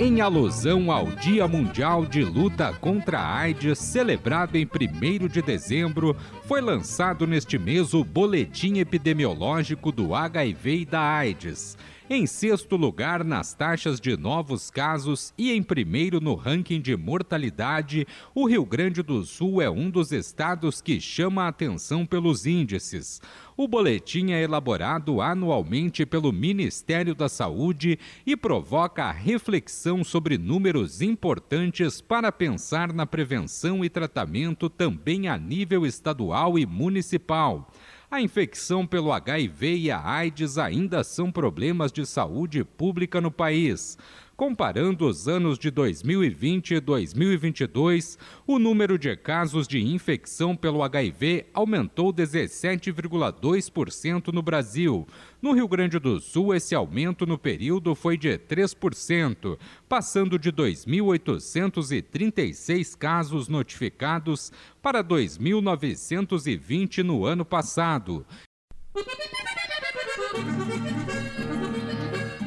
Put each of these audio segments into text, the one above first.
Em alusão ao Dia Mundial de Luta contra a AIDS, celebrado em 1 de dezembro, foi lançado neste mês o Boletim Epidemiológico do HIV e da AIDS. Em sexto lugar nas taxas de novos casos e em primeiro no ranking de mortalidade, o Rio Grande do Sul é um dos estados que chama a atenção pelos índices. O boletim é elaborado anualmente pelo Ministério da Saúde e provoca a reflexão sobre números importantes para pensar na prevenção e tratamento também a nível estadual e municipal. A infecção pelo HIV e a AIDS ainda são problemas de saúde pública no país. Comparando os anos de 2020 e 2022, o número de casos de infecção pelo HIV aumentou 17,2% no Brasil. No Rio Grande do Sul, esse aumento no período foi de 3%, passando de 2.836 casos notificados para 2.920 no ano passado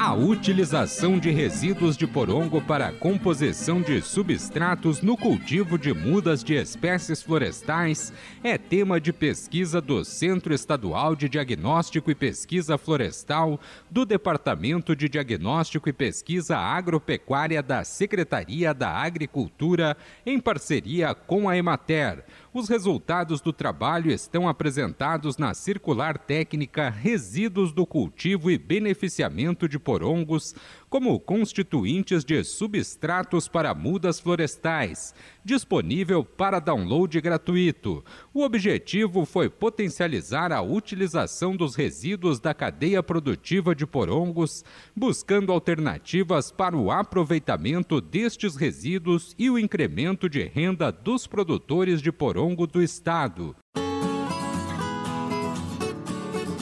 a utilização de resíduos de porongo para a composição de substratos no cultivo de mudas de espécies florestais é tema de pesquisa do Centro Estadual de Diagnóstico e Pesquisa Florestal do Departamento de Diagnóstico e Pesquisa Agropecuária da Secretaria da Agricultura, em parceria com a Emater. Os resultados do trabalho estão apresentados na circular técnica Resíduos do Cultivo e Beneficiamento de Porongos como constituintes de substratos para mudas florestais, disponível para download gratuito. O objetivo foi potencializar a utilização dos resíduos da cadeia produtiva de porongos, buscando alternativas para o aproveitamento destes resíduos e o incremento de renda dos produtores de porongo do estado.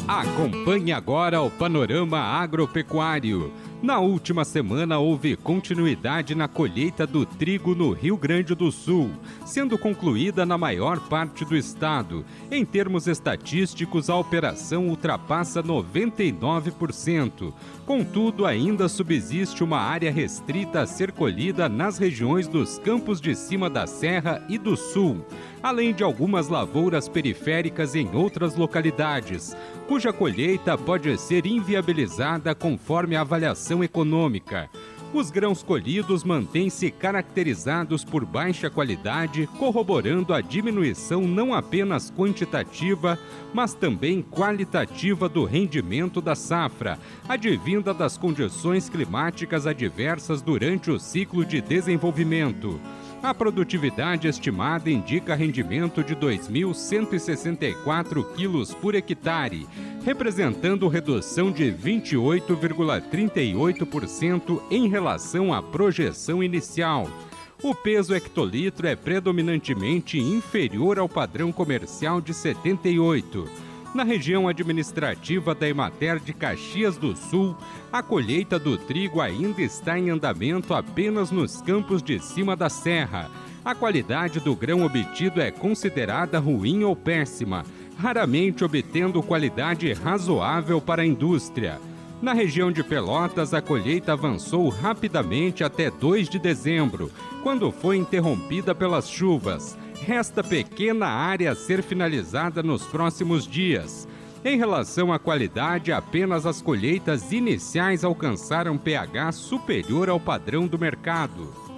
Acompanhe agora o panorama agropecuário. Na última semana houve continuidade na colheita do trigo no Rio Grande do Sul, sendo concluída na maior parte do estado. Em termos estatísticos, a operação ultrapassa 99%. Contudo, ainda subsiste uma área restrita a ser colhida nas regiões dos campos de cima da Serra e do Sul, além de algumas lavouras periféricas em outras localidades, cuja colheita pode ser inviabilizada conforme a avaliação econômica. Os grãos colhidos mantêm-se caracterizados por baixa qualidade, corroborando a diminuição não apenas quantitativa, mas também qualitativa do rendimento da safra, advinda das condições climáticas adversas durante o ciclo de desenvolvimento. A produtividade estimada indica rendimento de 2.164 quilos por hectare, representando redução de 28,38% em relação à projeção inicial. O peso hectolitro é predominantemente inferior ao padrão comercial de 78 na região administrativa da Emater de Caxias do Sul, a colheita do trigo ainda está em andamento apenas nos campos de cima da serra. A qualidade do grão obtido é considerada ruim ou péssima, raramente obtendo qualidade razoável para a indústria. Na região de Pelotas, a colheita avançou rapidamente até 2 de dezembro, quando foi interrompida pelas chuvas resta pequena área a ser finalizada nos próximos dias. Em relação à qualidade, apenas as colheitas iniciais alcançaram pH superior ao padrão do mercado.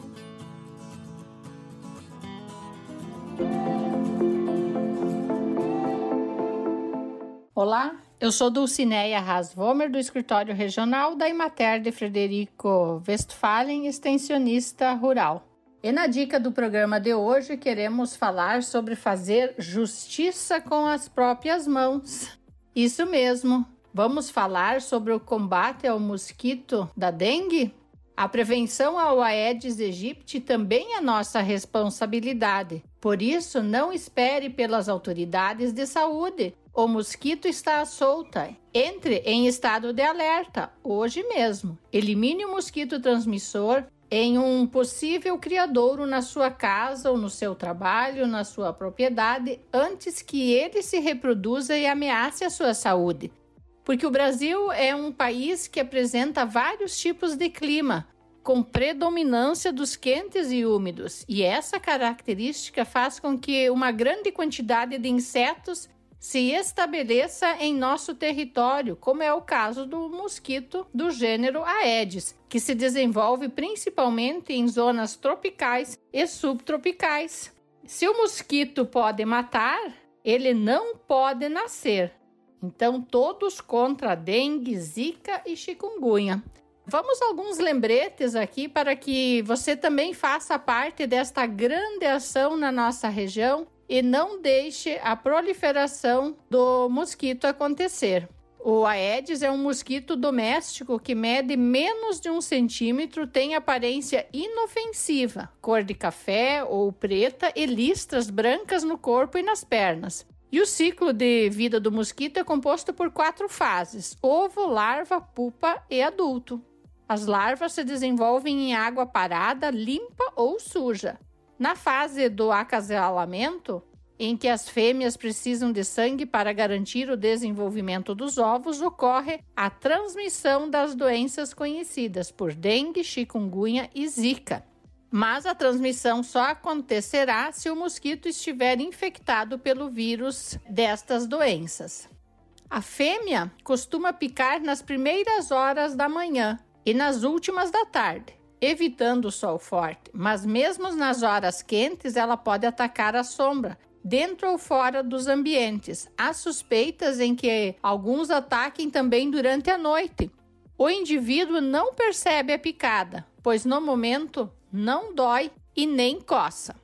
Olá, eu sou Dulcineia Rasvomer, do escritório regional da Imater de Frederico Westphalen, extensionista rural. E na dica do programa de hoje, queremos falar sobre fazer justiça com as próprias mãos. Isso mesmo. Vamos falar sobre o combate ao mosquito da dengue? A prevenção ao Aedes aegypti também é nossa responsabilidade. Por isso, não espere pelas autoridades de saúde. O mosquito está à solta. Entre em estado de alerta hoje mesmo. Elimine o mosquito transmissor em um possível criadouro na sua casa ou no seu trabalho, na sua propriedade, antes que ele se reproduza e ameace a sua saúde. Porque o Brasil é um país que apresenta vários tipos de clima, com predominância dos quentes e úmidos, e essa característica faz com que uma grande quantidade de insetos se estabeleça em nosso território, como é o caso do mosquito do gênero Aedes, que se desenvolve principalmente em zonas tropicais e subtropicais. Se o mosquito pode matar, ele não pode nascer. Então, todos contra dengue, zika e chikungunya. Vamos alguns lembretes aqui para que você também faça parte desta grande ação na nossa região e não deixe a proliferação do mosquito acontecer. O Aedes é um mosquito doméstico que mede menos de um centímetro, tem aparência inofensiva, cor de café ou preta e listras brancas no corpo e nas pernas. E o ciclo de vida do mosquito é composto por quatro fases: ovo, larva, pupa e adulto. As larvas se desenvolvem em água parada, limpa ou suja. Na fase do acasalamento, em que as fêmeas precisam de sangue para garantir o desenvolvimento dos ovos, ocorre a transmissão das doenças conhecidas por dengue, chikungunya e zika. Mas a transmissão só acontecerá se o mosquito estiver infectado pelo vírus destas doenças. A fêmea costuma picar nas primeiras horas da manhã e nas últimas da tarde evitando o sol forte, mas mesmo nas horas quentes ela pode atacar a sombra, dentro ou fora dos ambientes. Há suspeitas em que alguns ataquem também durante a noite. O indivíduo não percebe a picada, pois no momento não dói e nem coça.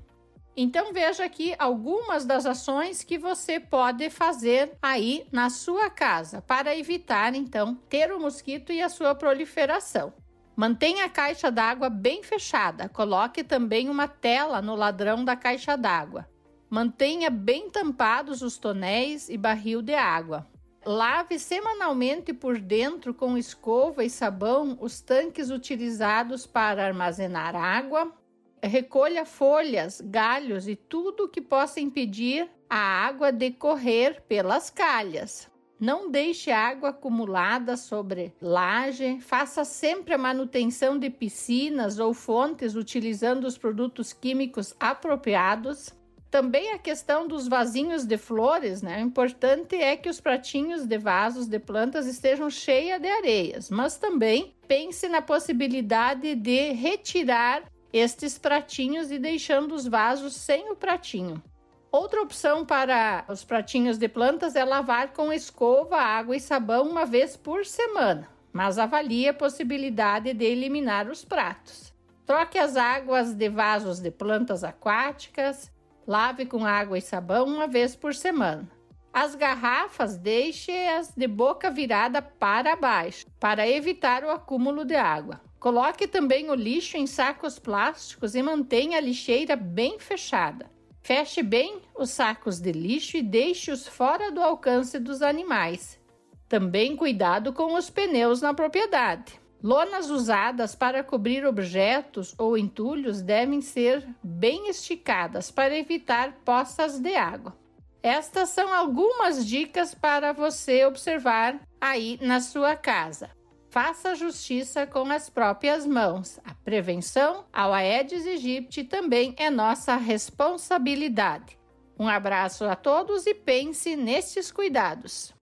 Então veja aqui algumas das ações que você pode fazer aí na sua casa para evitar então ter o mosquito e a sua proliferação. Mantenha a caixa d'água bem fechada. Coloque também uma tela no ladrão da caixa d'água. Mantenha bem tampados os tonéis e barril de água. Lave semanalmente por dentro com escova e sabão os tanques utilizados para armazenar água. Recolha folhas, galhos e tudo que possa impedir a água de correr pelas calhas. Não deixe água acumulada sobre laje. Faça sempre a manutenção de piscinas ou fontes utilizando os produtos químicos apropriados. Também a questão dos vasinhos de flores, né? O importante é que os pratinhos de vasos de plantas estejam cheios de areias, mas também pense na possibilidade de retirar estes pratinhos e deixando os vasos sem o pratinho. Outra opção para os pratinhos de plantas é lavar com escova, água e sabão uma vez por semana, mas avalie a possibilidade de eliminar os pratos. Troque as águas de vasos de plantas aquáticas, lave com água e sabão uma vez por semana. As garrafas deixe-as de boca virada para baixo, para evitar o acúmulo de água. Coloque também o lixo em sacos plásticos e mantenha a lixeira bem fechada. Feche bem os sacos de lixo e deixe-os fora do alcance dos animais. Também cuidado com os pneus na propriedade. Lonas usadas para cobrir objetos ou entulhos devem ser bem esticadas para evitar poças de água. Estas são algumas dicas para você observar aí na sua casa faça justiça com as próprias mãos. A prevenção ao Aedes aegypti também é nossa responsabilidade. Um abraço a todos e pense nestes cuidados.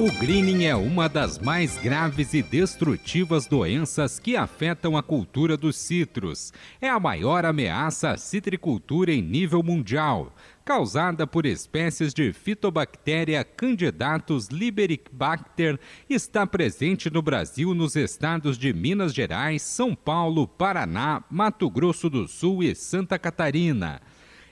O greening é uma das mais graves e destrutivas doenças que afetam a cultura dos citros. É a maior ameaça à citricultura em nível mundial causada por espécies de fitobactéria Candidatus libericbacter, está presente no Brasil nos estados de Minas Gerais, São Paulo, Paraná, Mato Grosso do Sul e Santa Catarina.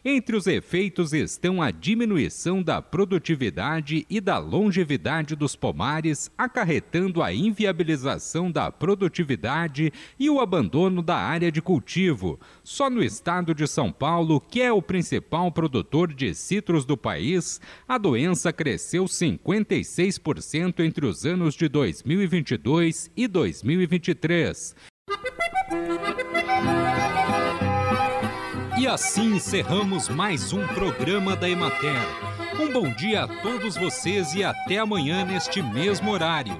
Entre os efeitos estão a diminuição da produtividade e da longevidade dos pomares, acarretando a inviabilização da produtividade e o abandono da área de cultivo. Só no estado de São Paulo, que é o principal produtor de citros do país, a doença cresceu 56% entre os anos de 2022 e 2023. E assim encerramos mais um programa da Emater. Um bom dia a todos vocês e até amanhã neste mesmo horário.